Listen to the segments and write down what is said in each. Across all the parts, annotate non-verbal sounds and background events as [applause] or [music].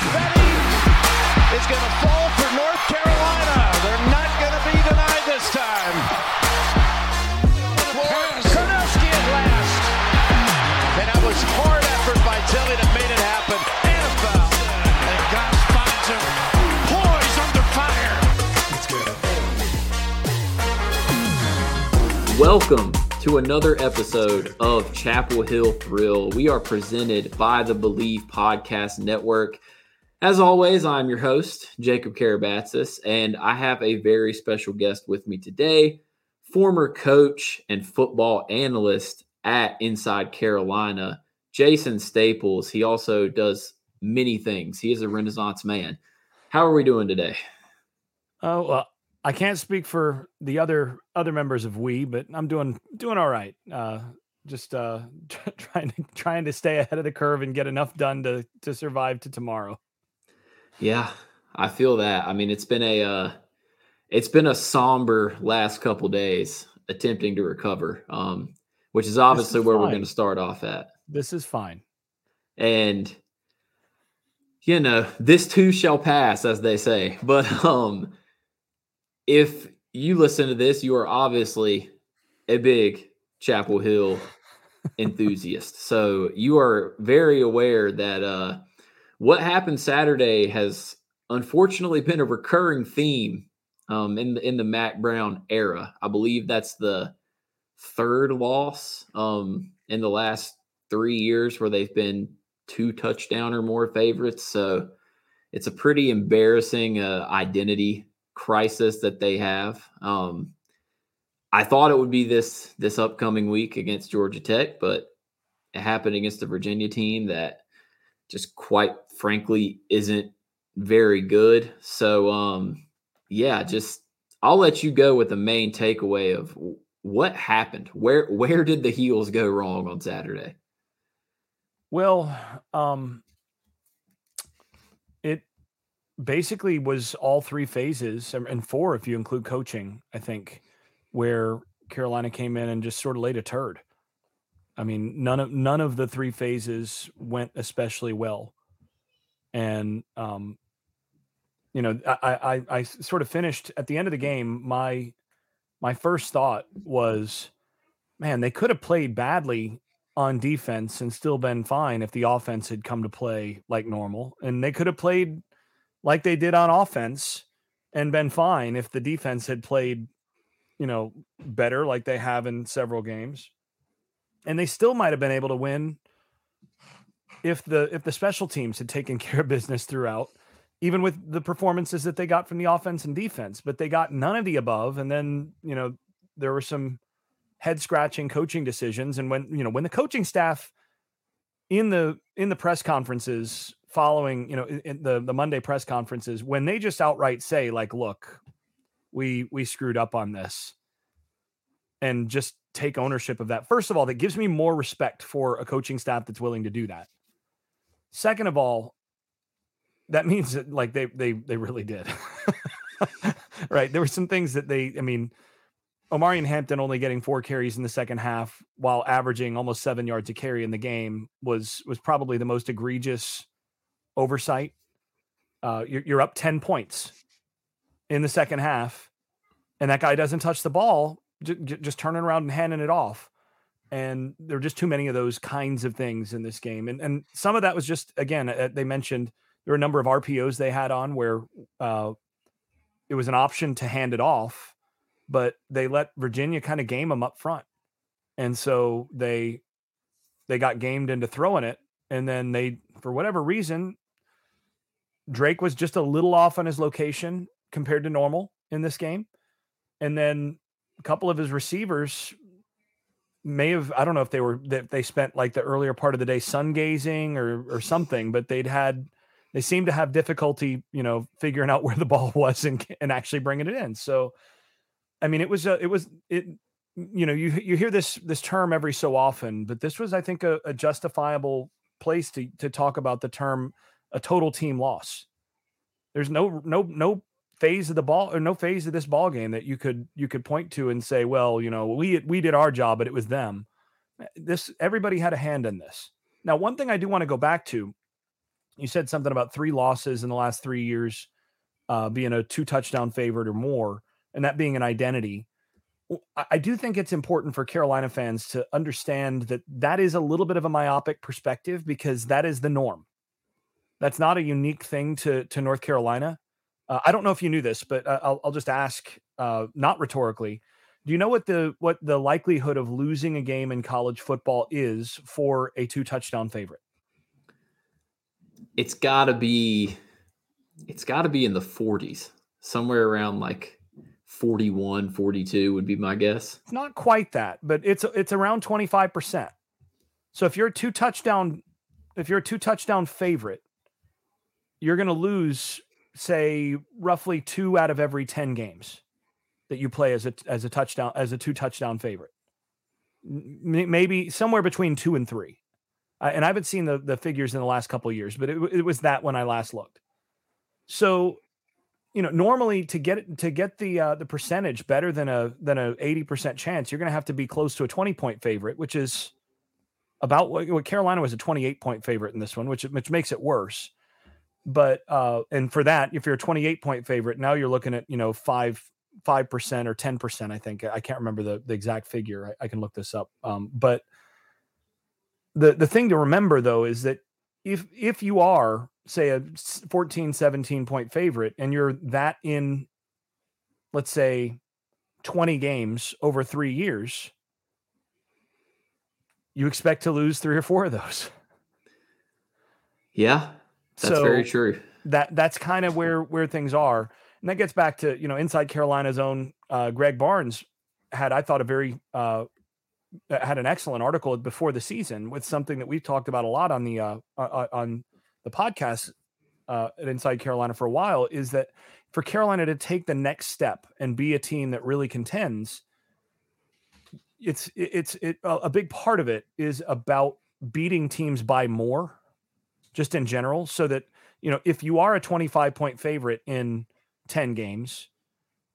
Betting is going to fall for North Carolina. They're not going to be denied this time. Karnowski at last. And that was hard effort by Tilly that made it happen. And a foul. And Goss finds him poised under fire. Welcome to another episode of Chapel Hill Thrill. We are presented by the Believe Podcast Network. As always, I'm your host, Jacob Karabatsos, and I have a very special guest with me today, former coach and football analyst at Inside Carolina, Jason Staples. He also does many things. He is a Renaissance man. How are we doing today? Oh well, I can't speak for the other other members of we, but I'm doing doing all right. Uh, just uh, [laughs] trying to trying to stay ahead of the curve and get enough done to to survive to tomorrow. Yeah, I feel that. I mean, it's been a uh, it's been a somber last couple days attempting to recover, um, which is obviously is where we're going to start off at. This is fine. And you know, this too shall pass, as they say. [laughs] But um, if you listen to this, you are obviously a big Chapel Hill [laughs] enthusiast. So you are very aware that uh, what happened Saturday has unfortunately been a recurring theme um, in the in the Mack Brown era. I believe that's the third loss um, in the last three years where they've been two touchdown or more favorites. So it's a pretty embarrassing uh, identity crisis that they have. Um, I thought it would be this this upcoming week against Georgia Tech, but it happened against the Virginia team that just quite frankly isn't very good. So um yeah, just I'll let you go with the main takeaway of what happened. Where where did the heels go wrong on Saturday? Well, um, it basically was all three phases and- and four if you include coaching. I think where Carolina came in and just sort of laid a turd. I mean, none of none of the three phases went especially well, and um, you know, I, I I sort of finished at the end of the game. My my first thought was, man, they could have played badly on defense and still been fine if the offense had come to play like normal, and they could have played like they did on offense and been fine if the defense had played, you know, better like they have in several games and they still might have been able to win if the if the special teams had taken [laughs] care of business throughout even with the performances that they got from the offense and defense but they got none of the above and then you know there were some head scratching coaching decisions and when you know when the coaching staff in the in the press conferences following you know in, the the Monday press conferences when they just outright say like look we we screwed up on this and just take ownership of that. First of all, that gives me more respect for a coaching staff that's willing to do that. Second of all, that [laughs] means that like they they they really did. [laughs] right. There were some things that they, I mean, Omarion Hampton only getting four carries in the second half while averaging almost seven yards a carry in the game was was probably the most egregious oversight. Uh, you're, you're up 10 points in the second half, and that guy doesn't touch the ball j- j- just turning around and handing it off. And there are just too many of those kinds of things in this game. And and some of that was just again, uh, they mentioned there were a number of RPOs they had on where uh, it was an option to hand it off, but they let Virginia kind of game them up front, and so they they got gamed into throwing it, and then they for whatever reason, Drake was just a little off on his location compared to normal in this game, and then a couple of his receivers may have I don't know if they were that they spent like the earlier part of the day sun gazing or or something, but they'd had they seemed to have difficulty, you know, figuring out [laughs] where the ball was and and actually bringing it in. So, I mean, it was a, it was it you know you you hear this this term every so often, but this was I think a, a justifiable place to to talk about the term a total team loss. There's no no no phase of the ball or no phase of this ball game that you could you could point to and say, well, you know, we we did our job, but it was them. This everybody had a hand in this. Now, one thing I do want to go back to You said something about three losses in the last three years, uh, being a two touchdown favorite or more, and that being an identity. I do think it's important for Carolina fans to understand that that is a little bit of a myopic perspective because that is the norm. That's not a unique thing to to North Carolina. Uh, I don't know if you knew this, but uh, I'll, I'll, just ask, uh, not rhetorically. Do you know what the what the likelihood of losing a game in college football is for a two touchdown favorite? It's got to be, it's got to be in the 40s, somewhere around like 41, 42 would be my guess. It's not quite that, but it's it's around 25%. So if you're a two touchdown if you're a two touchdown favorite, you're going to lose say roughly 2 out of every 10 games that you play as a as a touchdown as a two touchdown favorite. Maybe somewhere between 2 and 3. Uh, and I haven't seen the the figures in the last couple years, but it, it was that when I last looked. So you know normally to get to get the uh, the percentage better than a than a 80% chance you're going to have to be close to a 20 point favorite which is about what, what Carolina was a 28 point favorite in this one which which makes it worse but uh and for that if you're a 28 point favorite now you're looking at you know 5 5% or 10% I think. I can't remember the, the exact figure. I, I can look this up. Um but the the thing to remember though is that if if you are say a 14 17 point favorite and you're that in let's say 20 games over 3 years you expect to lose 3 or 4 of those. Yeah that's so very true. that that's kind of where where things are. And that gets back to you know inside carolina's own uh, greg barnes had i thought a very uh, had an excellent article before the season with something that we've talked about a lot on the uh, on the podcast uh, at Inside Carolina for a while is that for Carolina to take the next step and be a team that really contends, it's it's it, a big part of it is about beating teams by more, just in general, so that you know if you are a 25 point favorite in 10 games,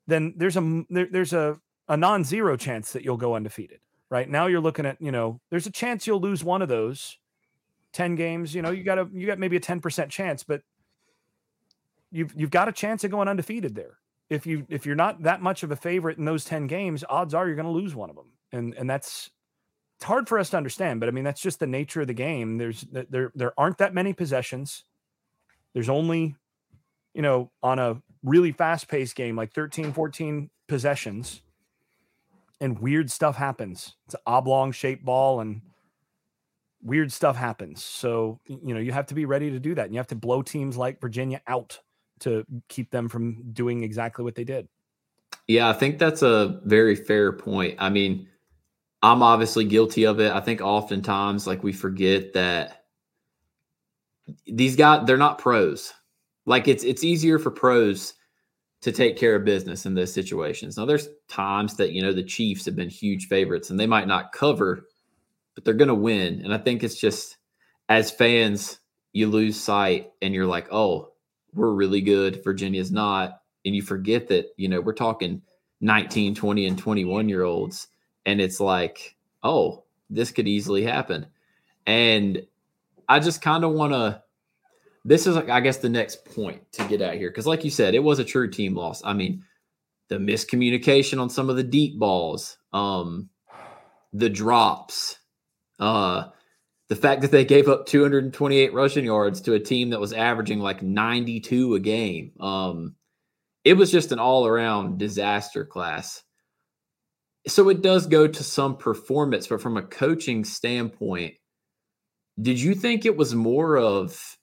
then there's a there, there's a a non-zero chance that you'll go undefeated. Right now, you're looking at you know there's a chance you'll lose one of those 10 games, you know, you got a you got maybe a 10% chance, but you've you've got a chance of going undefeated there. If you if you're not that much of a favorite in those 10 games, odds are you're going to lose one of them. And and that's it's hard for us to understand, but I mean that's just the nature of the game. There's there there aren't that many possessions. There's only you know, on a really fast-paced game like 13 14 possessions and weird stuff happens. It's an oblong shaped ball and weird stuff happens. So, you know, you have to be ready to do that. And you have to blow teams like Virginia out to keep them from doing exactly what they did. Yeah, I think that's a very fair point. I mean, I'm obviously guilty of it. I think oftentimes, like, we forget that these guys, they're not pros. Like, it's it's easier for pros to take care of business in those situations. Now, there's times that, you know, the Chiefs have been huge favorites and they might not cover but they're going to win. And I think it's just as fans, you lose sight and you're like, oh, we're really good. Virginia's not. And you forget that, you know, we're talking 19, 20, and 21 year olds. And it's like, oh, this could easily happen. And I just kind of want to. This is, I guess, the next point to get out here. Because, like you said, it was a true team loss. I mean, the miscommunication on some of the deep balls, um, the drops, uh, the fact that they gave up 228 rushing yards to a team that was averaging like 92 a game. Um, it was just an all around disaster class. So it does go to some performance, but from a coaching standpoint, did you think it was more of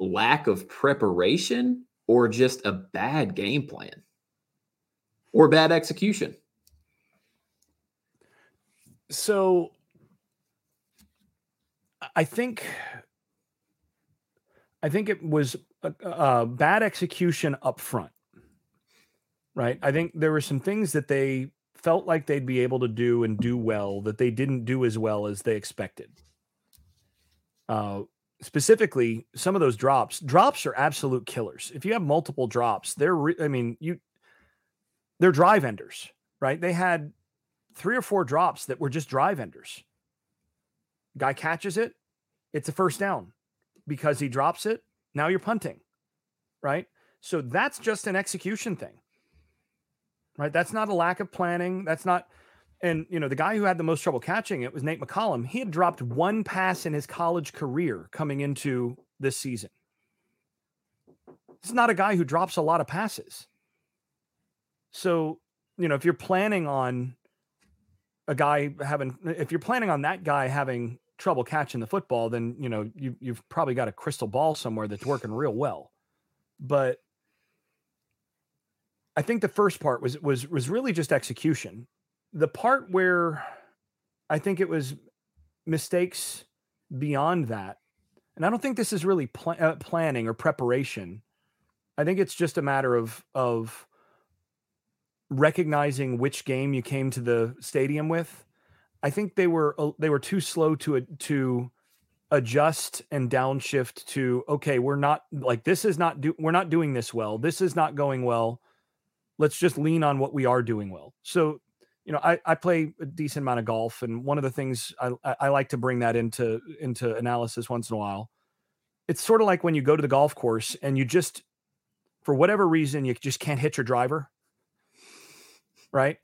lack of preparation or just a bad game plan or bad execution? So I think I think it was a, a, bad execution up front. Right? I think there were some things that they felt like they'd be able to do and do well that they didn't do as well as they expected. Uh, specifically, some of those drops. Drops are absolute killers. If you have multiple drops, they're. Re- I mean, you. They're drive enders, right? They had three or four drops that were just drive enders. Guy catches it, it's a first down because he drops it Now you're punting, right? So that's just an execution thing, right? That's not a lack of planning. That's not, and you know, the guy who had the most trouble catching it was Nate McCollum. He had dropped one pass in his college career coming into this season. This is not a guy who drops a lot of passes. So, you know, if you're planning on a guy having, if you're planning on that guy having trouble catching the football, then you know you you've probably got a crystal ball somewhere that's working real well. But I think the first part was was was really just execution. The part where I think it was mistakes beyond that, and I don't think this is really pl- uh, planning or preparation. I think it's just a matter of of recognizing which game you came to the stadium with I think they were they were too slow to to adjust and downshift to okay, we're not like this is not do we're not doing this well. This is not going well. Let's just lean on what we are doing well. So, you know, I, I play a decent amount of golf, and one of the things I, I like to bring that into into analysis once in a while. It's sort of like when you go to the golf course and you just, for whatever reason, you just can't hit your driver. Right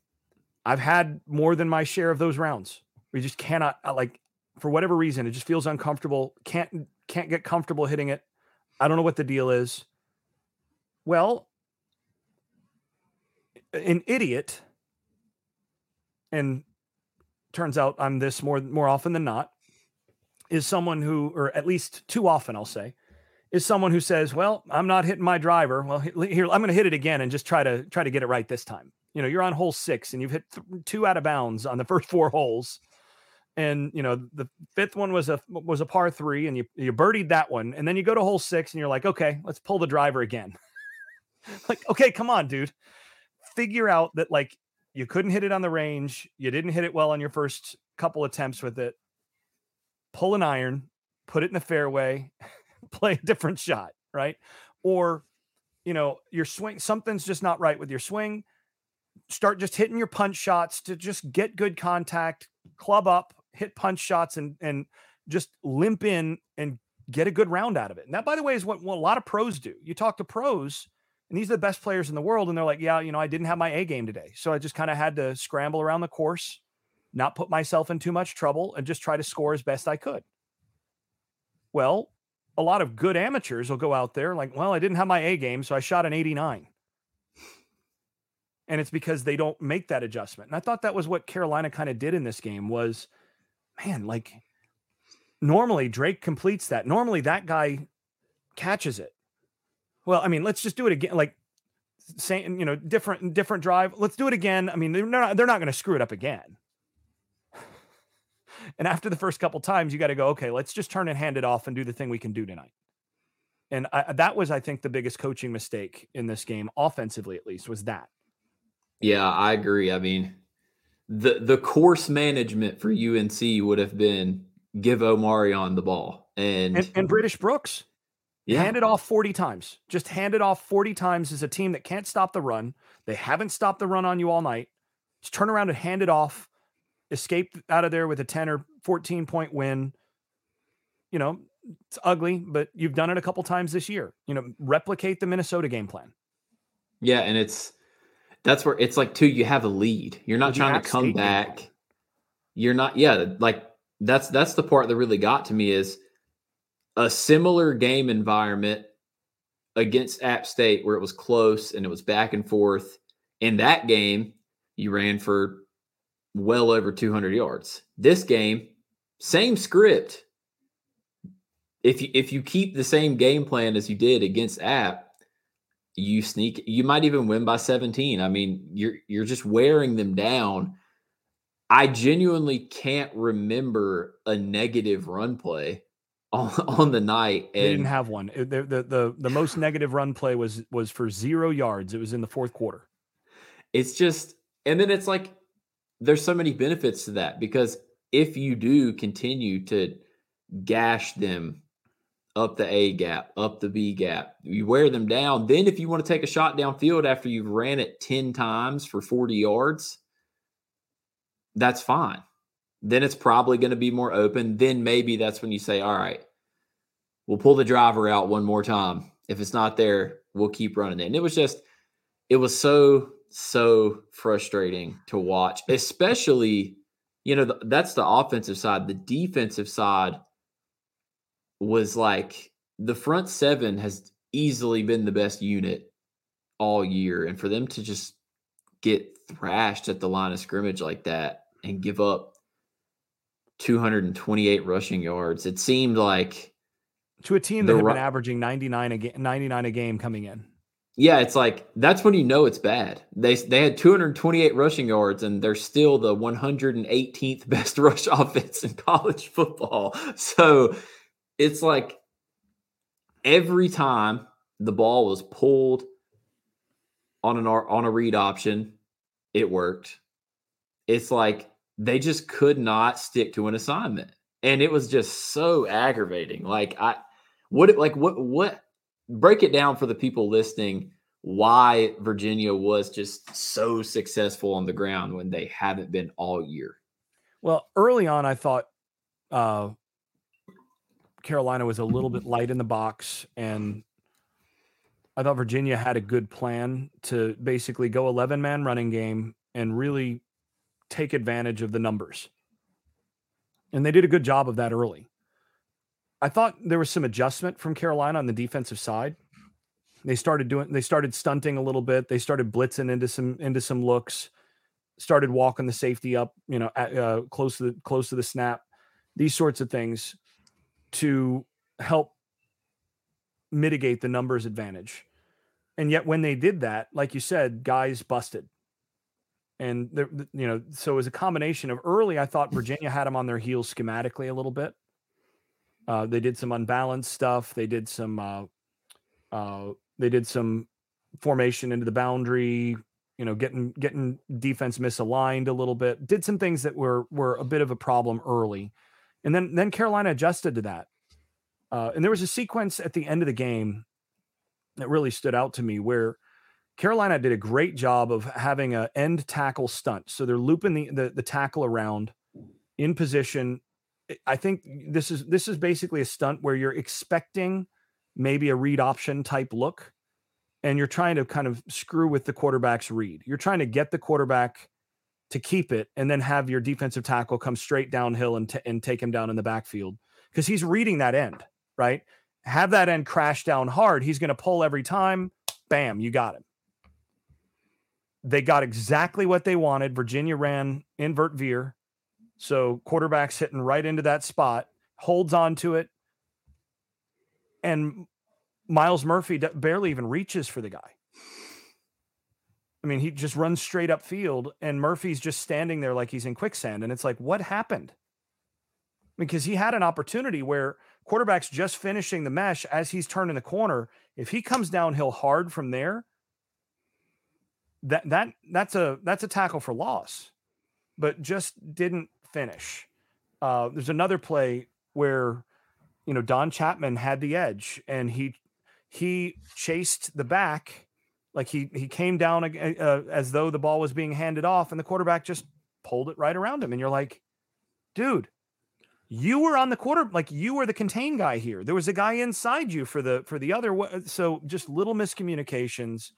I've had more than my share of those rounds. We just cannot uh, like for whatever reason it just feels uncomfortable. Can't can't get comfortable hitting it. I don't know what the deal is. Well, an idiot and turns out I'm this more more often than not is someone who or at least too often I'll say is someone who says, "Well, I'm not hitting my driver. Well, here I'm going to hit it again and just try to try to get it right this time." you know, you're on hole six and you've hit th- two out of bounds on the [laughs] first four holes. And you know, the fifth one was a was a par three, and you you birdied that one, and then you go to hole six, and you're like, okay, let's pull the driver again. [laughs] like, okay, come on, dude, figure out that like you couldn't hit it on the range, you didn't hit it well on your first couple attempts with it. Pull an iron, put it in the fairway, [laughs] play a different shot, right? Or, you know, your swing, something's just not right with your swing start just hitting your punch shots to just get good contact, club up, hit punch shots, and and just limp in and get a good round out of it. And that, by the way, is what, what a lot of pros do. You talk to pros, and these are the best players in the world, and they're like, "Yeah, you know, I didn't have my A game today, so I just kind of had to scramble around the course, not put myself in too much trouble, and just try to score as best I could." Well, a lot of good amateurs will go out there like, "Well, I didn't have my A game, so I shot an 89." and it's because they don't make that adjustment. And I thought that was what Carolina kind of did in this game was, man, like normally Drake completes that. Normally that guy catches it. Well, I mean, let's just do it again. Like saying, you know, different different drive. Let's do it again. I mean, they're not they're not going to screw it up again. [laughs] and after the first couple times, you got to go, okay, let's just turn and hand it off and do the thing we can do tonight. And I, that was, I think, the biggest coaching mistake in this game, offensively at least, was that yeah, I agree. I mean, the the course management for UNC would have been give Omarion the ball and and, and British Brooks. Yeah. Hand it off 40 times. Just hand it off 40 times as a team that can't stop the run. They haven't stopped the run on you all night. Just turn around and hand it off. Escape out of there with a 10 or 14 point win. You know, it's ugly, but you've done it a couple times this year. You know, replicate the Minnesota game plan. Yeah, and it's that's where it's like too. You have a lead. You're not trying to come back. You're not. Yeah, like that's that's the part that really got to me is a similar game environment against App State where it was close and it was back and forth. In that game, you ran for well over 200 yards. This game, same script. If you if you keep the same game plan as you did against App, you sneak you might even win by 17 i mean you're you're just wearing them down i genuinely can't remember a negative run play on, [laughs] on the night and they didn't have one the, the the the most negative run play was was for zero yards it was in the fourth quarter it's just and then it's like there's so many benefits to that because if you do continue to gash them up the A gap, up the B gap. You wear them down. Then, if you want to take a shot downfield after you've ran it 10 times for 40 yards, that's fine. Then it's probably going to be more open. Then maybe that's when you say, all right, we'll pull the driver out one more time. If it's not there, we'll keep running it. And it was just, it was so, so frustrating to watch, especially, you know, that's the offensive side. The defensive side was like the front seven has easily been the best unit all year. And for them to just get thrashed at the line of scrimmage like that and give up 228 rushing yards, it seemed like to a team that had been averaging 99 a game, 99 a game coming in. Yeah, it's like that's when you know it's bad. They they had 228 rushing yards and they're still the 118th [laughs] best rush offense in college football. So it's like every time the ball was pulled on an on a read option, it worked. It's like they just could not stick to an assignment. And it was just so aggravating. Like I what like what what break it down for the people listening why Virginia was just so successful on the ground when they haven't been all year. Well, early on I thought uh Carolina was a little bit light in the box and I thought Virginia had a good plan to basically go 11 man running game and really take advantage of the numbers. And they did a good job of that early. I thought there was some adjustment from Carolina on the defensive side. They started doing they started stunting a little bit. They started blitzing into some into some looks, started walking the safety up, you know, at, uh, close to the close to the snap. These sorts of things to help mitigate the numbers advantage. And yet, when they did that, like you said, guys busted. And you know, so it was a combination of early. I thought Virginia had them on their heels schematically a little bit. Uh, they did some unbalanced stuff. They did some. Uh, uh, they did some formation into the boundary. You know, getting getting defense misaligned a little bit. Did some things that were were a bit of a problem early, and then then Carolina adjusted to that. Uh, and there was a sequence at the end of the game that really stood out to me where Carolina did a great job of having a end tackle stunt. So they're looping the, the, the tackle around in position. I think this is this is basically a stunt where you're expecting maybe a read option type look and you're trying to kind of screw with the quarterback's read. You're trying to get the quarterback to keep it and then have your defensive tackle come straight downhill and, t- and take him down in the backfield because he's reading that end, right? have that end crash down hard. He's going to pull every time. Bam, you got him. They got exactly what they wanted. Virginia ran invert veer. So quarterback's hitting right into that spot, holds on to it. And Myles Murphy barely even reaches for the guy. I mean, he just runs straight up field, and Murphy's just standing there like he's in quicksand. And it's like, what happened? Because he had an opportunity where quarterback's just finishing the mesh as he's turning the corner. If he comes downhill hard from there, that that that's a that's a tackle for loss, but just didn't finish. Uh, there's another play where you know Don Chapman had the edge and he he chased the back. Like he he came down uh, as though the ball was being handed off and the quarterback just pulled it right around him. And you're like dude you were on the quarter like you were the contain guy here. There was a guy inside you for the for the other so just little miscommunications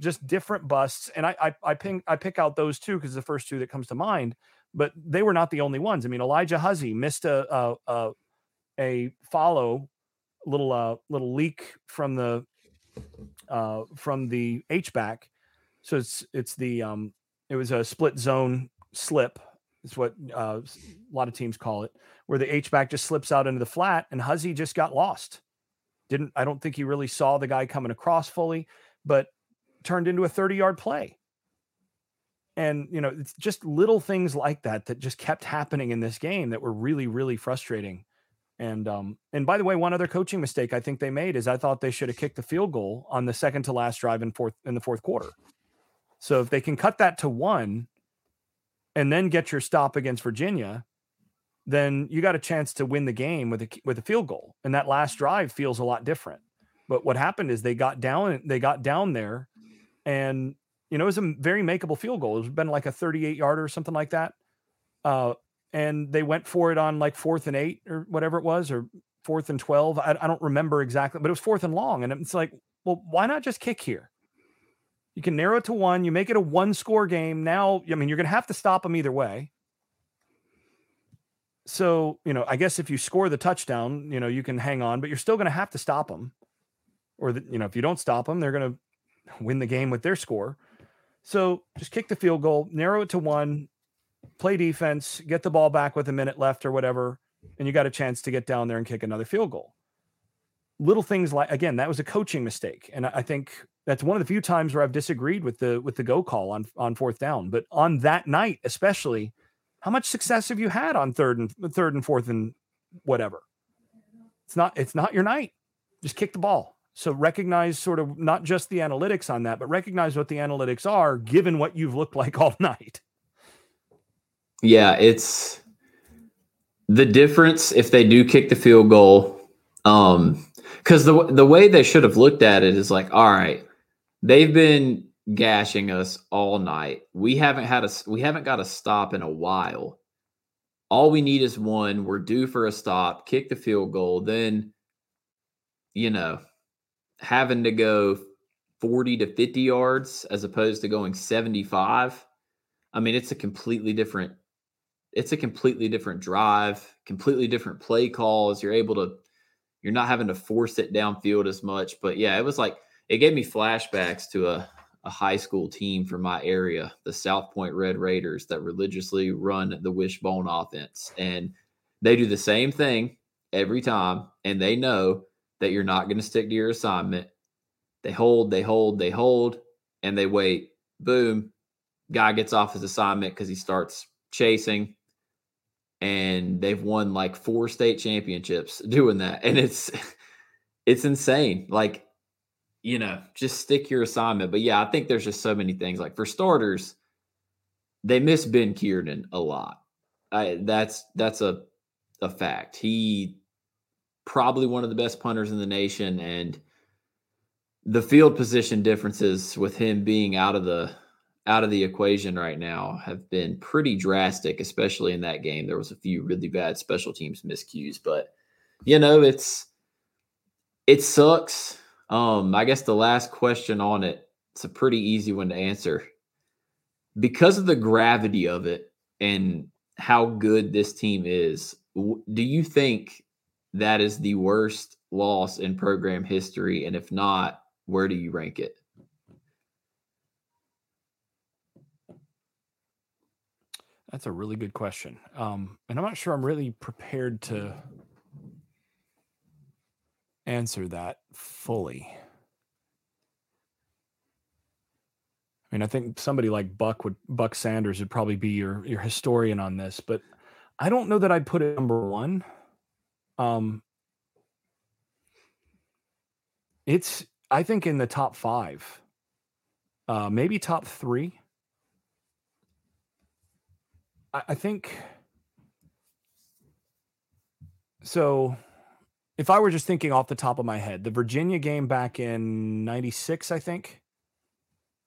just different busts. And i i, I pick i pick out those two because the first two that comes to mind but they were not the only ones i mean elijah Huzzy missed a a, a, follow little uh little leak from the uh from the h back so it's it's the um it was a split zone slip It's what uh, a lot of teams call it, where the H back just slips out into the flat, and Huzzy just got lost. Didn't I don't think he really saw the guy coming across fully, but turned into a 30 yard play. And you know, it's just little things like that that just kept happening in this game that were really, really frustrating. And um, and by the way, one other coaching mistake I think they made is I thought they should have kicked the field goal on the second to last drive in fourth in the fourth quarter. So if they can cut that to one, and then get your stop against Virginia, then you got a chance to win the game with a with a field goal. And that last drive feels a lot different. But what happened is they got down they got down there and you know it was a very makeable field goal. It was been like a 38 yarder or something like that. Uh, and they went for it on like fourth and eight or whatever it was, or fourth and 12. I, I don't remember exactly, but it was fourth and long. And it's like, well, why not just kick here? You can narrow it to one. You make it a one score game. Now, I mean, you're going to have to stop them either way. So, you know, I guess if you score the touchdown, you know, you can hang on, but you're still going to have to stop them. Or, the, you know, if you don't stop them, they're going to win the game with their score. So just kick the field goal, narrow it to one, play defense, get the ball back with a minute left or whatever, and you got a chance to get down there and kick another field goal. Little things like again, that was a coaching mistake, and I think that's one of the few times where I've disagreed with the with the go call on on fourth down. But on that night, especially, how much success have you had on third and third and fourth and whatever? It's not it's not your night. Just kick the ball. So recognize sort of not just the analytics on that, but recognize what the analytics are given what you've looked like [laughs] all night. Yeah, it's the difference if they do kick the field goal. Um, because the the way they should have looked at it is like, all right, they've been gashing us all night. We haven't had a we haven't got a stop in a while. All we need is one. We're due for a stop. Kick the field goal. Then, you know, having to go 40 to 50 yards as opposed to going 75 i mean it's a completely different it's a completely different drive completely different play calls. You're able to you're not having to force it downfield as much but yeah it was like it gave me flashbacks to a, a high school team from my area the south point red raiders that religiously run the wishbone offense and they do the same thing every time and they know that you're not going to stick to your assignment. They hold, they hold, they hold, and they wait. Boom. Guy gets off his assignment because he starts chasing. And they've won like four state championships doing that. And it's [laughs] it's insane. Like, you know, just stick your assignment. But yeah, I think there's just so many things. Like for starters, they miss Ben Kiernan a lot. I, that's that's a a fact. He probably one of the best punters in the nation and the field position differences with him being out of the out of the equation right now have been pretty drastic especially in that game. There was a few really bad special teams miscues but you know it's it sucks. Um i guess the last question on it it's a pretty easy one to answer. Because of the gravity of it and how good this team is do you think that is the worst loss in program history? And if not, where do you rank it? That's a really good question. Um, and I'm not sure I'm really prepared to answer that fully. I mean, I think somebody like Buck would Buck Sanders would probably be your your historian on this, but I don't know that I'd put it number one. Um, it's I think in the top five, uh, maybe top three. I, I think so. If I were just thinking off the top of my head, the Virginia game back in '96, I think,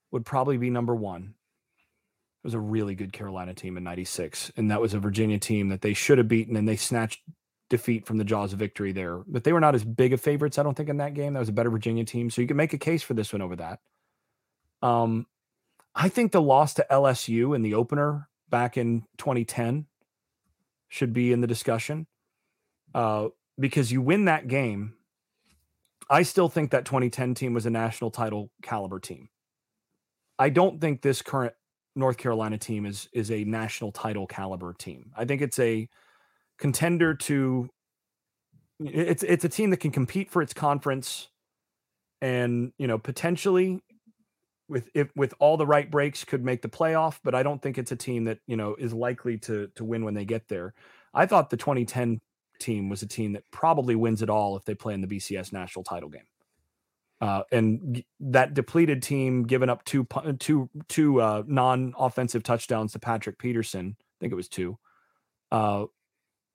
would probably be number one. It was a really good Carolina team in 96. And that was a Virginia team that they should have beaten and they snatched defeat from the jaws of victory there. But they were not as big of favorites, I don't think, in that game. That was a better Virginia team. So you can make a case for this one over that. Um, I think the loss to LSU in the opener back in 2010 should be in the discussion uh, because you win that game. I still think that 2010 team was a national title caliber team. I don't think this current North Carolina team is is a national title caliber team. I think it's a contender to it's it's a team that can compete for its conference and you know potentially with if with all the right breaks could make the playoff but i don't think it's a team that you know is likely to to win when they get there. I thought the 2010 team was a team that probably wins it all if they play in the bcs national title game. Uh, and that depleted team giving up two two two uh, non-offensive touchdowns to patrick peterson i think it was two uh,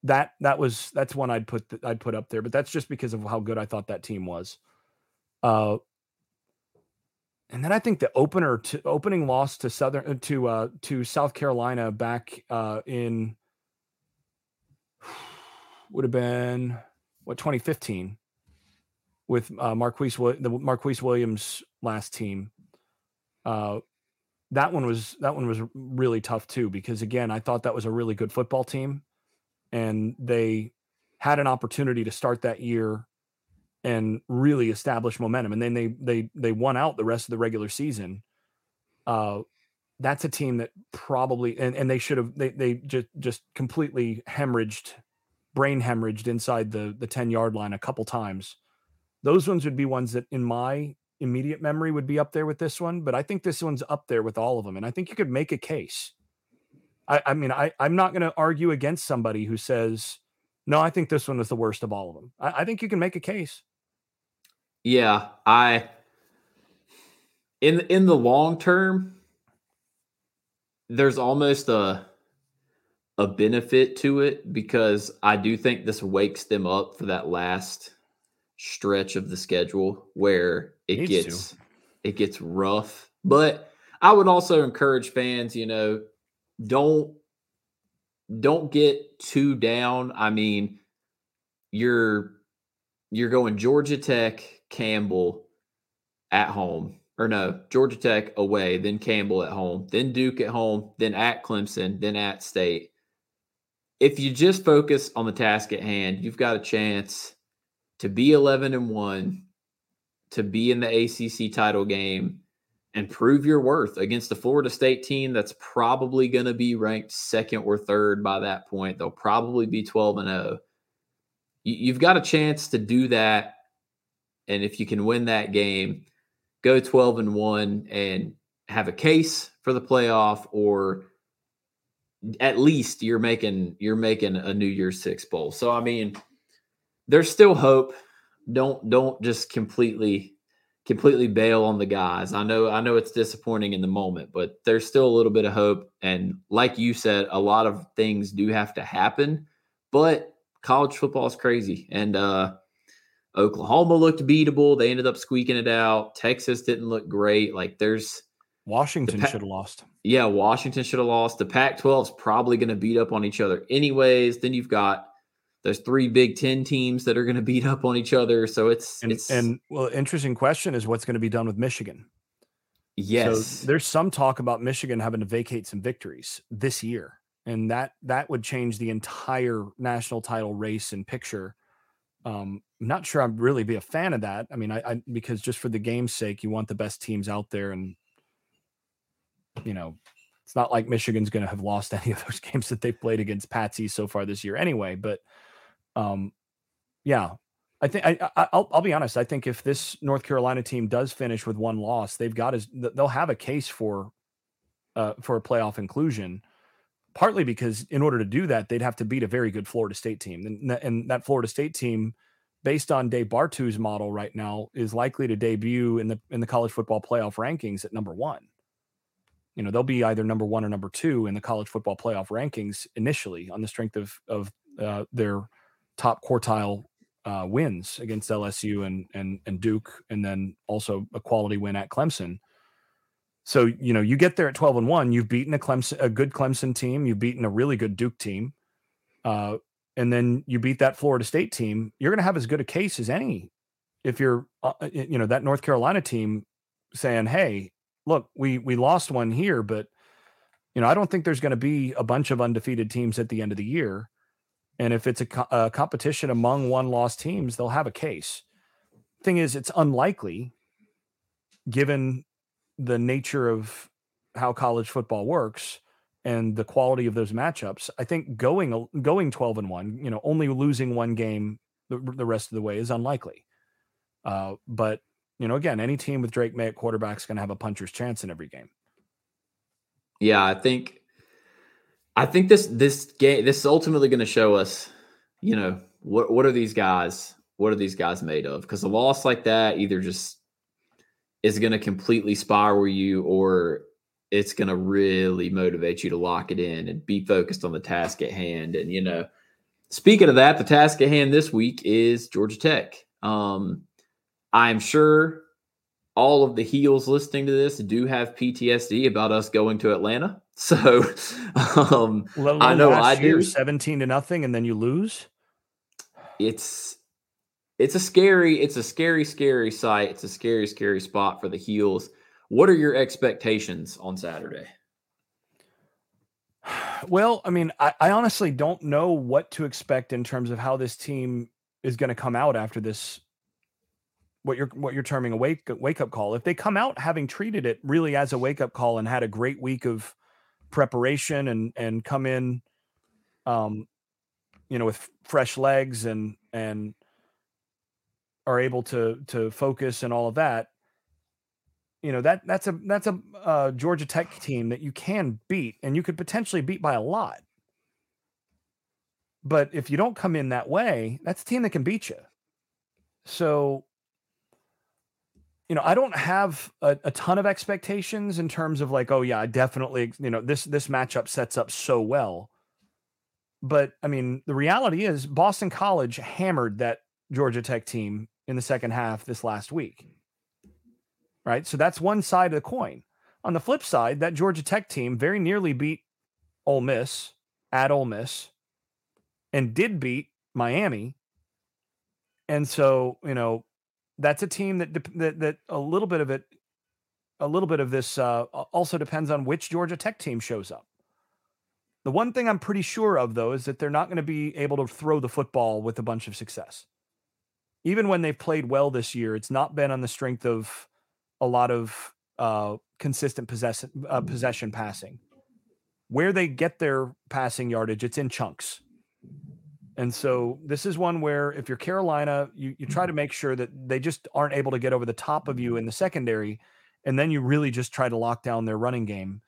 that that was that's one I'd put I'd put up there, but that's just because of how good I thought that team was. Uh, and then I think the opener to opening loss to Southern uh, to uh to South Carolina back uh in [sighs] would have been what 2015 with uh, Marquise the Marquise Williams last team. Uh, that one was that one was really tough too because again I thought that was a really good football team, and they had an opportunity to start that year and really establish momentum, and then they they they won out the rest of the regular season. Uh, that's a team that probably and, and they should have they they just just completely hemorrhaged brain hemorrhaged inside the the 10 yard line a couple times those ones would be ones that in my immediate memory would be up there with this one but i think this one's up there with all of them and i think you could make a case i, I mean I, i'm not going to argue against somebody who says no i think this one was the worst of all of them I, I think you can make a case yeah i in in the long term there's almost a a benefit to it because I do think this wakes them up for that last stretch of the schedule where it Needs gets to. it gets rough. But I would also encourage fans, you know, don't don't get too down. I mean, you're you're going Georgia Tech, Campbell at home or no, Georgia Tech away, then Campbell at home, then Duke at home, then at Clemson, then at State. If you just focus on the task at hand, you've got a chance to be 11 and 1, to be in the ACC title game and prove your worth against the Florida State team that's probably going to be ranked second or third by that point. They'll probably be 12 and 0. You've got a chance to do that. And if you can win that game, go 12 and 1 and have a case for the playoff or at least you're making you're making a New Year's Six bowl. So I mean, there's still hope. Don't don't just completely completely bail on the guys. I know I know it's disappointing in the moment, but there's still a little bit of hope. And like you said, a lot of things do have to happen, but college football is crazy. And uh Oklahoma looked beatable. They ended up squeaking it out. Texas didn't look great. Like there's Washington the should have lost. Yeah, Washington should have lost. The Pac 12 is probably going to beat up on each other anyways. Then you've got those three Big Ten teams that are going to beat up on each other. So it's and, it's and well, interesting question is what's going to be done with Michigan. Yes, so there's some talk about Michigan having to vacate some victories this year, and that that would change the entire national title race and picture um, I'm not sure I'd really be a fan of that. I mean, I, I because just for the game's sake, you want the best teams out there, and you know, it's not like Michigan's going to have lost [laughs] any of those games that they've played against Patsy so far this year, anyway. But, um, yeah, I think I, I will I'll be honest. I think if this North Carolina team does finish with one loss, they've got as they'll have a case for, uh, for a playoff inclusion partly because in order to do that, they'd have to beat a very good Florida State team. And, and that Florida State team, based on Dave Bartu's model right now, is likely to debut in the in the college football playoff rankings at number one. You know, they'll be either number one or number two in the college football playoff rankings initially on the strength of of uh, their top quartile uh, wins against LSU and and and Duke, and then also a quality win at Clemson. So, you know, you get there at 12 and 1, you've beaten a Clemson a good Clemson team, you've beaten a really good Duke team. Uh, and then you beat that Florida State team, you're going to have as good a case as any if you're uh, uh you know, that North Carolina team saying, "Hey, look, we we lost one here, but you know, I don't think there's going to be a bunch of undefeated teams at the end of the year. And if it's a, co- a competition among one loss teams, they'll have a case. Thing is, it's unlikely given the nature of how college football works and the quality of those matchups, I think going going 12 and 1, you know, only losing one game the, the rest of the way is unlikely. Uh, but you know, again, any team with Drake Maye at quarterback is going to have a puncher's chance in every game. Yeah, I think I think this this game this is ultimately going to show us, you know, what what are these guys? What are these guys made of? Because a loss like that either just is going to completely spiral you or it's going to really motivate you to lock it in and be focused on the task at hand. And, you know, speaking of that, the task at hand this week is Georgia Tech. Um, I'm sure all of the heels listening to this do have PTSD about us going to Atlanta. [laughs] So um, I know I do. 17 to nothing, and then you lose. It's it's a scary, it's a scary, scary sight. It's a scary, scary spot for the heels. What are your expectations on Saturday? [sighs] Well, I mean, I, I honestly don't know what to expect in terms of how this team is going to come out after this what you're what you're terming a wake wake up call. If they come out having treated it really as a wake up call and had a great week of preparation and and come in um you know with fresh legs and and are able to to focus and all of that you know that that's a that's a uh, Georgia Tech team that you can beat and you could potentially beat by a lot. But if you don't come in that way, that's a team that can beat you. So, you know, I don't have a, a ton of expectations in terms of like, oh yeah, I definitely, you know, this this matchup sets up so well. But I mean, the reality is Boston College hammered that Georgia Tech team in the second half this last week right? So that's one side of the coin. On the flip side, that Georgia Tech team very nearly beat Ole Miss at Ole Miss and did beat Miami. And so, you know, that's a team that that, that a little bit of it a little bit of this uh, also depends on which Georgia Tech team shows up. The one thing I'm pretty sure of, though, is that they're not going to be able to throw the football with a bunch of success. Even when they've played well this year, it's not been on the strength of a lot of uh, consistent possession uh, possession passing. Where they get their passing yardage, it's in chunks. And so this is one where if you're Carolina, you, you try to make sure that they just aren't able to get over the top of you in the secondary. And then you really just try to lock down their running game.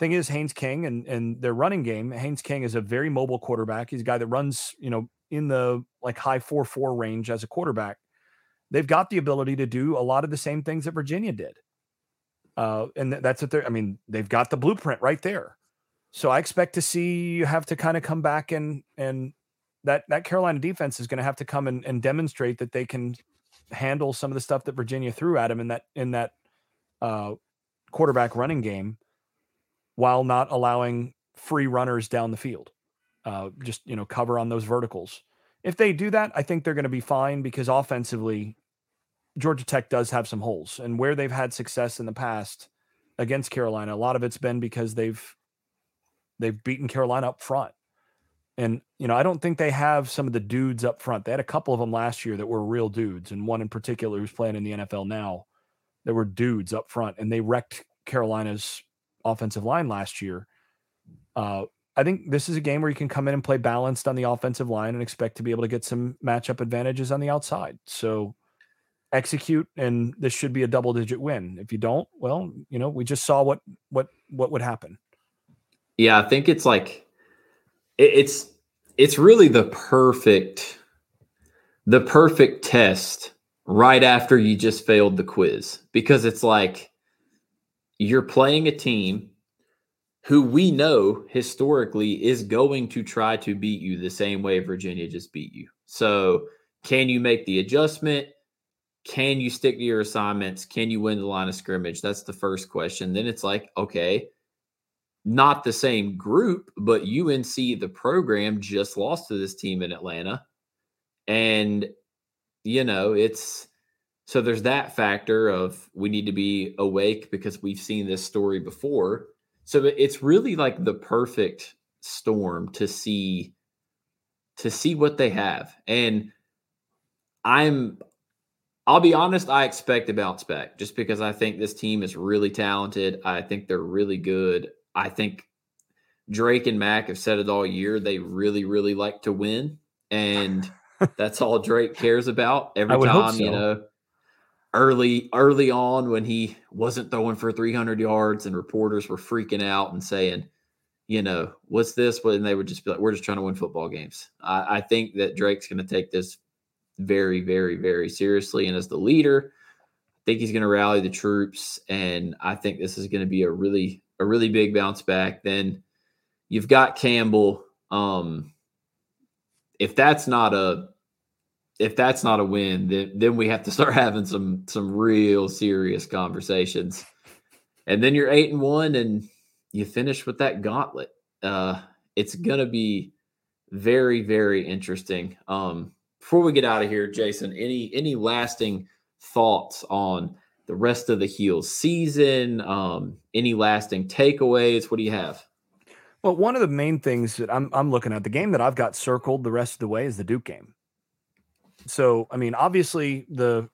Thing is, Haynes King and, and their running game, Haynes King is a very mobile quarterback. He's a guy that runs, you know, in the like high 4 4 range as a quarterback they've got the ability to do a lot of the same things that Virginia did. Uh, and that's what they're, I mean, they've got the blueprint right there. So I expect to see you have to kind of come back and, and that, that Carolina defense is going to have to come and, and demonstrate that they can handle some of the stuff that Virginia threw at them in that, in that, uh, quarterback running game while not allowing free runners down the field. Uh, just, you know, cover on those verticals. If they do that, I think they're going to be fine because offensively, Georgia Tech does have some holes, and where they've had success in the past against Carolina, a lot of it's been because they've they've beaten Carolina up front. And you know, I don't think they have some of the dudes up front. They had a couple of them last year that were real dudes, and one in particular who's playing in the NFL now. There were dudes up front, and they wrecked Carolina's offensive line last year. Uh, I think this is a game where you can come in and play balanced on the offensive line and expect to be able to get some matchup advantages on the outside. So execute and this should be a double digit win. If you don't, well, you know, we just saw what what what would happen. Yeah, I think it's like it, it's it's really the perfect the perfect test right after you just failed the quiz because it's like you're playing a team who we know historically is going to try to beat you the same way Virginia just beat you. So, can you make the adjustment? Can you stick to your assignments? Can you win the line of scrimmage? That's the first question. Then it's like, okay, not the same group, but UNC, the program, just lost to this team in Atlanta. And, you know, it's so there's that factor of we need to be awake because we've seen this story before. So it's really like the perfect storm to see to see what they have. And I'm I'll be honest, I expect a bounce back just because I think this team is really talented. I think they're really good. I think Drake and Mack have said it all year. They really, really like to win. And [laughs] that's all Drake cares about every time, so. you know. Early, early on when he wasn't throwing for 300 yards and reporters were freaking out and saying, you know, what's this? And they would just be like, we're just trying to win football games. I, I think that Drake's going to take this very, very, very seriously. And as the leader, I think he's going to rally the troops. And I think this is going to be a really, a really big bounce back. Then you've got Campbell. Um, if that's not a if that's not a win, then then we have to start [laughs] having some some real serious conversations. And then you're eight and one, and you finish with that gauntlet. Uh, it's gonna be very very interesting. Um, before we get out of here, Jason, any any lasting thoughts on the rest of the heels season? Um, any lasting takeaways? What do you have? Well, one of the main things that I'm I'm looking at the game that I've got circled the rest of the way is the Duke game. So, I mean, obviously the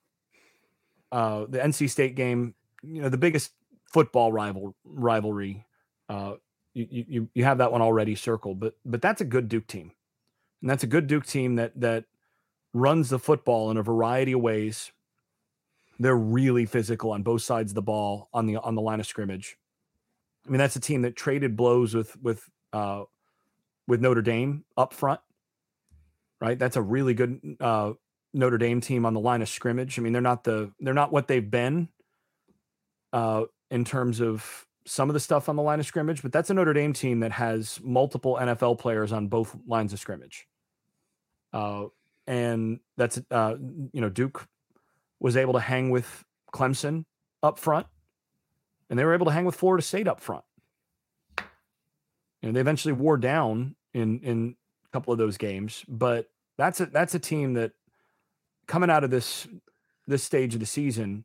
uh, the NC State game, you know, the biggest football rival rivalry. Uh, you, you you have that one already circled, but but that's a good Duke team, and that's a good Duke team that that runs the football in a variety of ways. They're really physical on both sides of the ball on the on the line of scrimmage. I mean, that's a team that traded blows with with uh, with Notre Dame up front, right? That's a really good uh, Notre Dame team on the line of scrimmage. I mean, they're not the they're not what they've been uh, in terms of some of the stuff on the line of scrimmage, but that's a Notre Dame team that has multiple NFL players on both lines of scrimmage. Uh, and that's uh, you know Duke was able to hang with Clemson up front, and they were able to hang with Florida State up front. And they eventually wore down in in a couple of those games, but that's a that's a team that coming out of this this stage of the season,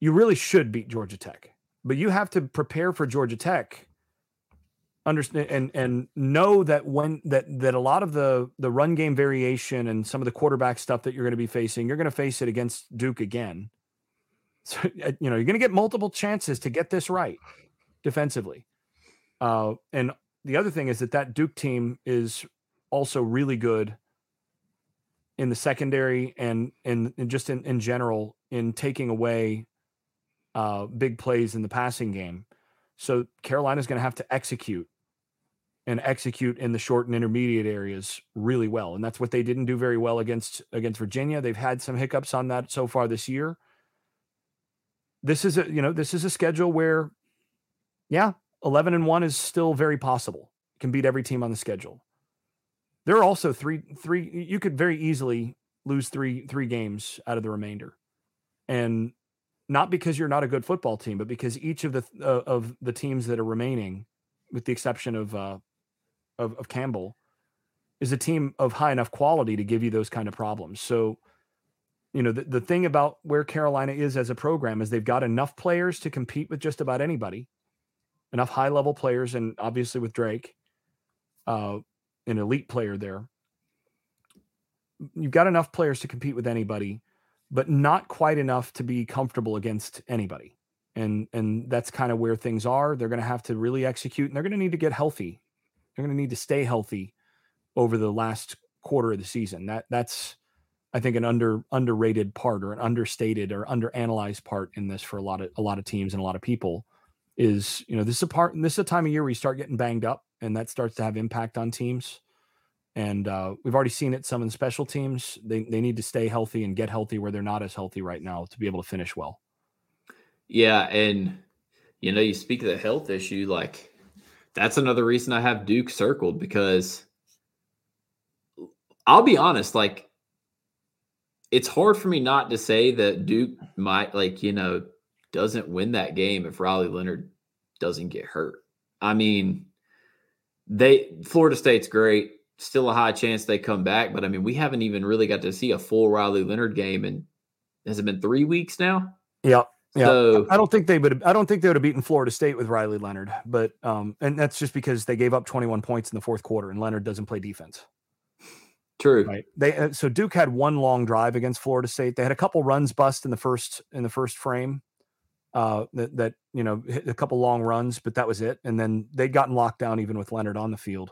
you really should beat Georgia Tech, but you have to prepare for Georgia Tech understand and and know that when that that a lot of the the run game variation and some of the quarterback stuff that you're going to be facing you're going to face it against duke again. [laughs] So uh, you know you're going to get multiple chances to get this right defensively. Uh and the other thing is that that duke team is also really good in the secondary and and, and just in, in general in taking away uh big plays in the passing game. So Carolina's going to have to execute and execute in the short and intermediate areas really well. And that's what they didn't do very well against against Virginia. They've had some hiccups on that so far this year. This is a, you know, this is a schedule where yeah, 11 and 1 is still very possible. Can beat every team on the schedule. There are also three three you could very easily lose three three games out of the remainder. And not because you're not a good football team, but because each of the uh, of the teams that are remaining with the exception of uh, of, of Campbell, is a team of high enough quality to give you those kind of problems. So, you know, the, the thing about where Carolina is as a program is they've got enough players to compete with just about anybody, enough high level players, and obviously with Drake, uh, an elite player there. You've got enough players to compete with anybody, but not quite enough to be comfortable against anybody. And and that's kind of where things are. They're going to have to really execute, and they're going to need to get healthy they're going to need to stay healthy over the last quarter of the season. That that's I think an under underrated part or an understated or underanalyzed part in this for a lot of a lot of teams and a lot of people is you know this is a part this is a time of year where you start getting banged up and that starts to have impact on teams. And uh, we've already seen it some in special teams. They, they need to stay healthy and get healthy where they're not as healthy right now to be able to finish well. Yeah and you know you speak of the health issue like that's another reason I have Duke circled because I'll be honest, like it's hard for me not to say that Duke might like, you know, doesn't win that game if Riley Leonard doesn't get hurt. I mean, they Florida State's great, still a high chance they come back, but I mean, we haven't even really got to see a full Riley Leonard game and has it been 3 weeks now? Yep. Yeah, so, I don't think they would. I don't think they would have beaten Florida State with Riley Leonard, but um, and that's just because they gave up 21 points in the fourth quarter, and Leonard doesn't play defense. True. Right. They uh, so Duke had one long drive against Florida State. They had a couple runs bust in the first in the first frame. Uh, that that you know hit a couple long runs, but that was it. And then they'd gotten locked down even with Leonard on the field.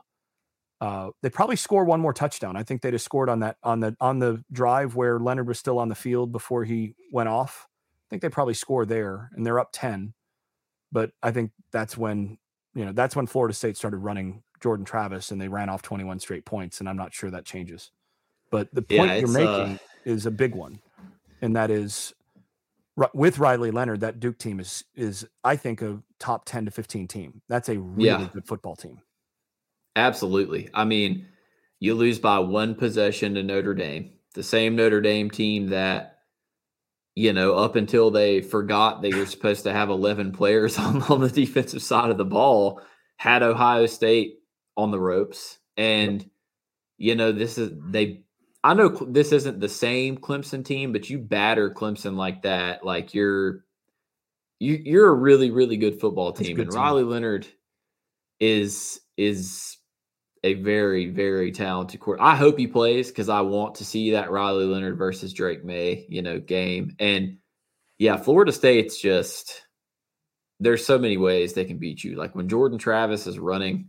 Uh, they probably score one more touchdown. I think they just scored on that on the on the drive where Leonard was still on the field before he went off think they probably score there and they're up 10. But I think that's when, you know, that's when Florida State started running Jordan Travis and they ran off 21 straight points. And I'm not sure that changes. But the point yeah, you're making uh... is a big one. And that is with Riley Leonard, that Duke team is is I think a top 10 to 15 team. That's a really yeah. good football team. Absolutely. I mean, you lose by one possession to Notre Dame, the same Notre Dame team that you know, up until they forgot that you're supposed to have 11 players [laughs] on, on the defensive side of the ball, had Ohio State on the ropes. And, you know, this is, they, I know this isn't the same Clemson team, but you batter Clemson like that, like you're you you're a really really good football team, good and team. Riley Leonard is is a very very talented court. I hope he plays because I want to see that Riley Leonard versus Drake Maye, you know game. And yeah, Florida State's just there's so many ways they can beat you. Like when Jordan Travis is running,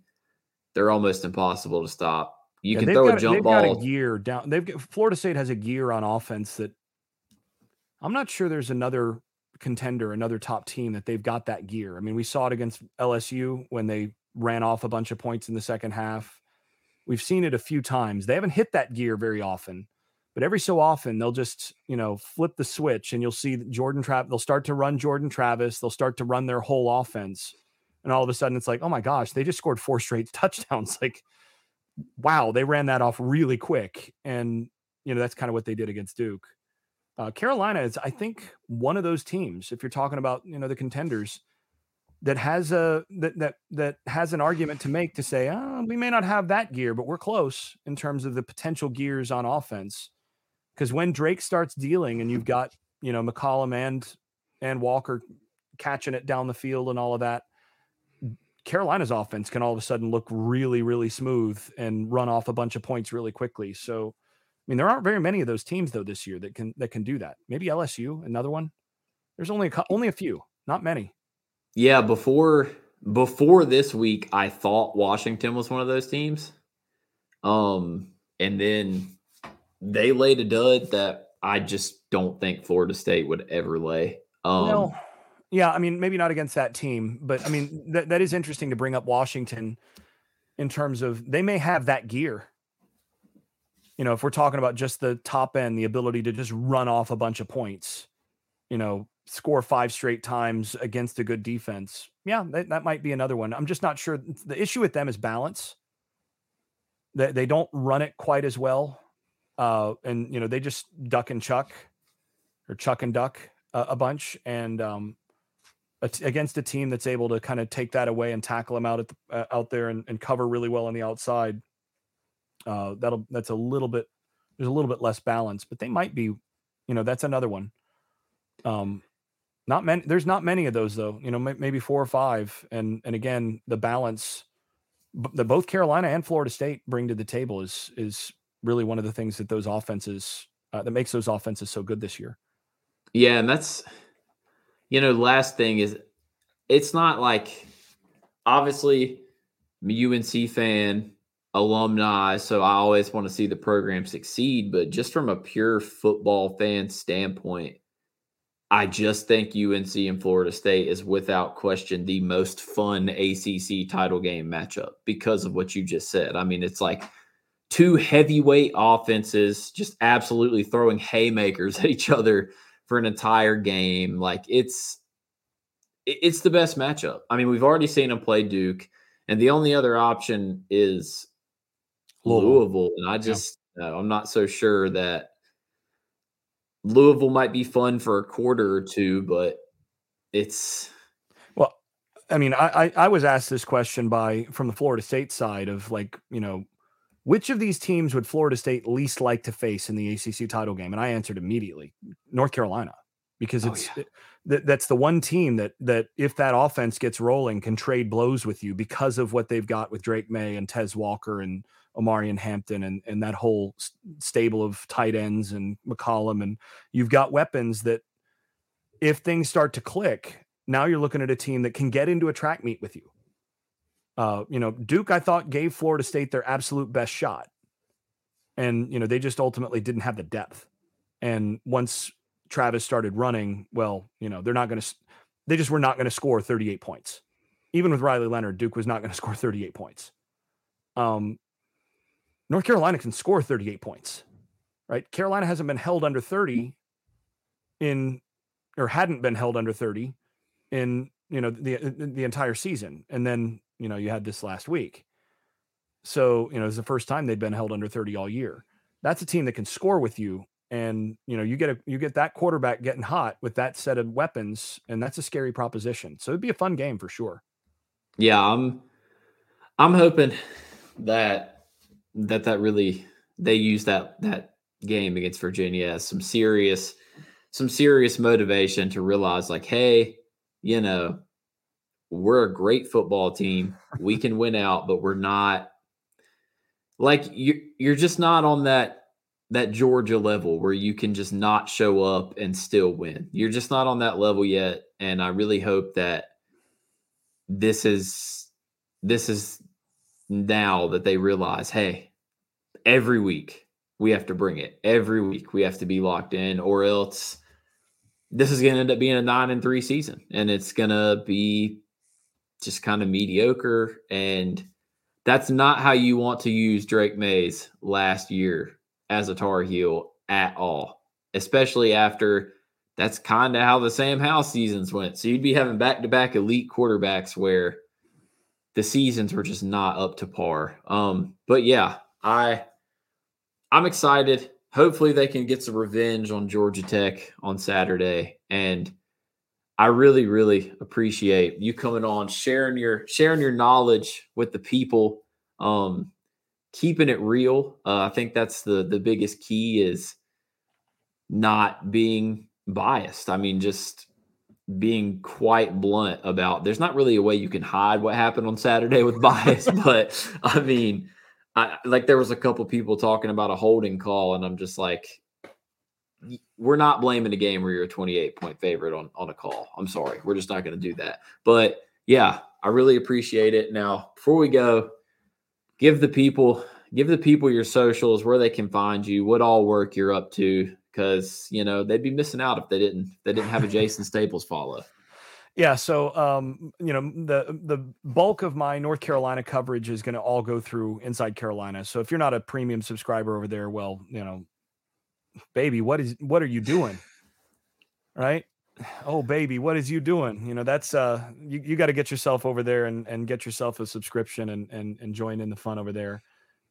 they're almost impossible to stop. You yeah, can throw got, a jump they've ball. Got a gear down. They've got, Florida State has a gear on offense that I'm not sure there's another contender, another top team that they've got that gear. I mean, we saw it against LSU when they ran off a bunch of points in the second half. We've seen it a few times. They haven't hit that gear very often, but every so often they'll just, you know, flip the switch and you'll see Jordan Travis. They'll start to run Jordan Travis. They'll start to run their whole offense. And all of a sudden it's like, oh my gosh, they just scored four straight [laughs] touchdowns. Like, wow, they ran that off really quick. And, you know, that's kind of what they did against Duke. Uh, Carolina is, I think, one of those teams. If you're talking about, you know, the contenders, that has a that that that has an argument to make to say, oh, we may not have that gear, but we're close in terms of the potential gears on offense. Because when Drake starts dealing, and you've got you know McCollum and and Walker catching it down the field and all of that, Carolina's offense can all of a sudden look really, really smooth and run off a bunch of points really quickly. So, I mean, there aren't very many of those teams though this year that can that can do that. Maybe LSU, another one. There's only a, only a few, not many. Yeah, before before this week, I thought Washington was one of those teams. Um, and then they laid a dud that I just don't think Florida State would ever lay. Um, no. Yeah, I mean, maybe not against that team, but I mean, that, that is interesting to bring up Washington in terms of they may have that gear. You know, if we're talking about just the top end, the ability to just run off a bunch of points, you know, score five straight times against a good defense. Yeah, that, that might be another one. I'm just not sure. The issue with them is balance. They, they don't run it quite as well. Uh, and, you know, they just duck and chuck or chuck and duck a, a bunch. And um, against a team that's able to kind of take that away and tackle them out at the, uh, out there and, and, cover really well on the outside, uh, that'll that's a little bit there's a little bit less balance, but they might be, you know, that's another one. Um, not many. There's not many of those though. You know, maybe four or five. And and again, the balance that both Carolina and Florida State bring to the table is is really one of the things that those offenses uh, that makes those offenses so good this year. Yeah, and that's you know, last thing is it's not like obviously UNC fan alumni, so I always want to see the program succeed, but just from a pure football fan standpoint, I just think UNC and Florida State is without question the most fun ACC title game matchup because of what you just said. I mean, it's like two heavyweight offenses just absolutely throwing haymakers [laughs] at each other for an entire game. Like it's it's the best matchup. I mean, we've already seen them play Duke, and the only other option is Louisville, Louisville and I just yeah. uh, I'm not so sure that Louisville might be fun for a quarter or two, but it's well, I mean, I, I, I was asked this question by from the Florida State side of like, you know, which of these teams would Florida State least like to face in the ACC title game? And I answered immediately, North Carolina, because oh, it's oh, yeah. It, that's the one team that that if that offense gets rolling, can trade blows with you because of what they've got with Drake Maye and Tez Walker and Omarion Hampton and and that whole stable of tight ends and McCollum and you've got weapons that if things start to click, now you're looking at a team that can get into a track meet with you. Uh, you know, Duke, I thought gave Florida State their absolute best shot, and you know they just ultimately didn't have the depth. And once Travis started running, well, you know they're not going to, they just were not going to score 38 points. Even with Riley Leonard, Duke was not going [laughs] to score 38 points. Um, North Carolina can score 38 points, right? Carolina hasn't been held under 30 in, or hadn't been held under 30 in, you know, the the entire season, and then you know you had this last week. So you know it's the first time they'd been held under 30 all year. That's a team that can score with you, and you know you get a you get that quarterback getting hot with that set of weapons, and that's a scary proposition. So it'd be a fun game for sure. Yeah, I'm I'm hoping that that that really they use that that game against Virginia as some serious some serious motivation to realize like hey, you know, we're a great football team. We can win out, but we're not like you you're just not on that that Georgia level where you can just not show up and still win. You're just not on that level yet and I really hope that this is this is now that they realize, hey, every week we have to bring it. Every week we have to be locked in or else this is going to end up being a 9 and 3 season and it's going to be just kind of mediocre and that's not how you want to use Drake Maye's last year as a Tar Heel at all, especially after that's kind of how the Sam Howell seasons went. So you'd be having back to back elite quarterbacks where the seasons were just not up to par. Um, but yeah, I I'm excited. Hopefully they can get some revenge on Georgia Tech on Saturday. And I really, really appreciate you coming on, sharing your sharing your knowledge with the people. Um, keeping it real. Uh, I think that's the the biggest key is not being biased. I mean, just being quite blunt about there's not really a way you can hide what happened on Saturday with bias, [laughs] but I mean, I, like there was a couple people talking about a holding call, and I'm just like, we're not blaming a game where you're a 28 point favorite on on a call. I'm sorry, we're just not going to do that. But yeah, I really appreciate it. Now, before we go, give the people give the people your socials where they can find you what all work you're up to because you know they'd be missing out if they didn't if they didn't have a [laughs] jason staples follow. Yeah so um you know the the bulk of my north carolina coverage is going to all go through inside carolina. So if you're not a premium subscriber over there well you know baby what is what are you doing? Right oh baby what is you doing? You know that's uh you, you got to get yourself over there and and get yourself a subscription and and, and join in the fun over there.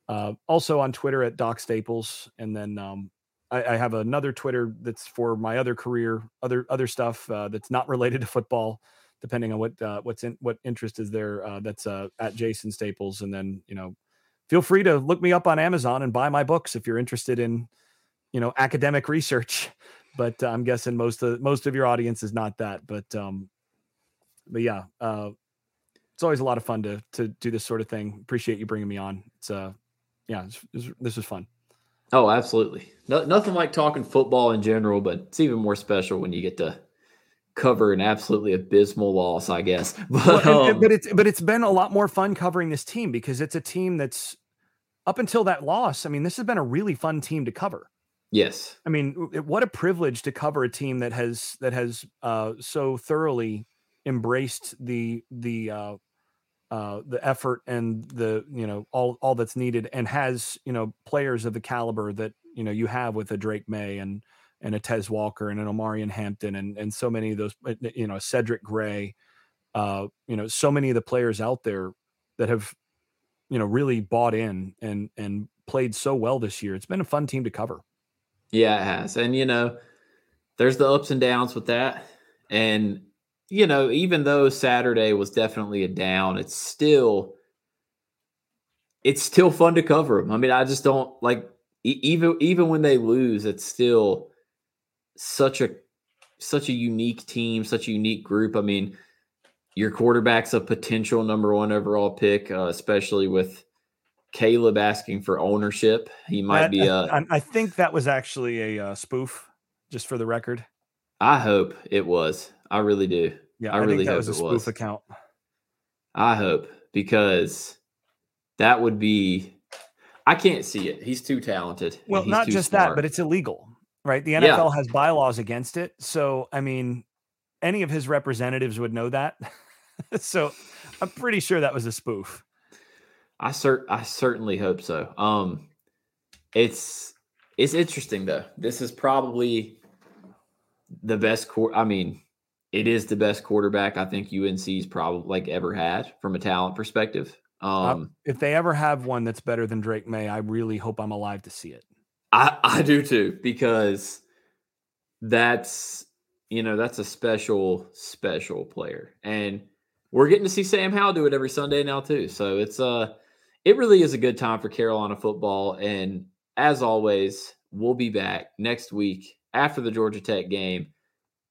Uh also on twitter at doc staples and then um I, I have another twitter that's for my other career other other stuff uh, that's not related to football depending on what uh, what's in what interest is there uh that's uh at jason staples. And then you know feel free to look me up on amazon and buy my books if you're interested in you know academic research [laughs] but uh, I'm guessing most of most of your audience is not that. But um, but yeah, uh, it's always a lot of fun to to do this sort of thing. Appreciate you bringing me on. It's uh, yeah, it's, it's, this is fun. Oh, absolutely. No, nothing like talking football in general, but it's even more special when you get to cover an absolutely abysmal loss, I guess. [laughs] But, well, um, but it's but it's been a lot more fun covering this team because it's a team that's up until that loss. I mean, this has been a really fun team to cover. Yes. I mean, what a privilege to cover a team that has that has uh, so thoroughly embraced the the uh, uh, the effort and the you know all all that's needed, and has you know players of the caliber that you know you have with a Drake Maye and and a Tez Walker and an Omarion Hampton and and so many of those you know Cedric Gray, uh, you know so many of the players out there that have you know really bought in and and played so well this year. It's been a fun team to cover. Yeah, it has. And, you know, there's the ups and downs with that. And, you know, even though Saturday was definitely a down, it's still it's still fun to cover them. I mean, I just don't like even even when they lose, it's still such a such a unique team, such a unique group. I mean, your quarterback's a potential number one overall pick, uh, especially with Caleb asking for ownership. He might be a. I, I think that was actually a uh, spoof, just for the record. I hope it was. I really do. Yeah, I, I really that was a spoof was. account. I hope because that would be. I can't see it. He's too talented. Well, not just smart. that, but it's illegal, right? The NFL yeah. has bylaws against it. So, I mean, any of his representatives would know that. [laughs] so, I'm pretty sure that was a spoof. I cert I certainly hope so. Um, it's it's interesting though. This is probably the best court. I mean, it is the best quarterback I think UNC's probably like ever had from a talent perspective. Um, uh, if they ever have one that's better than Drake Maye, I really hope I'm alive to see it. I I do too because that's you know that's a special special player and we're getting to see Sam Howell do it every Sunday now too. So it's uh it really is a good time for Carolina football. And as always, we'll be back next week after the Georgia Tech game.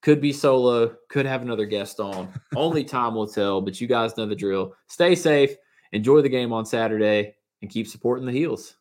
Could be solo, could have another guest on. Only time will tell, but you guys know the drill. Stay safe, enjoy the game on Saturday, and keep supporting the heels.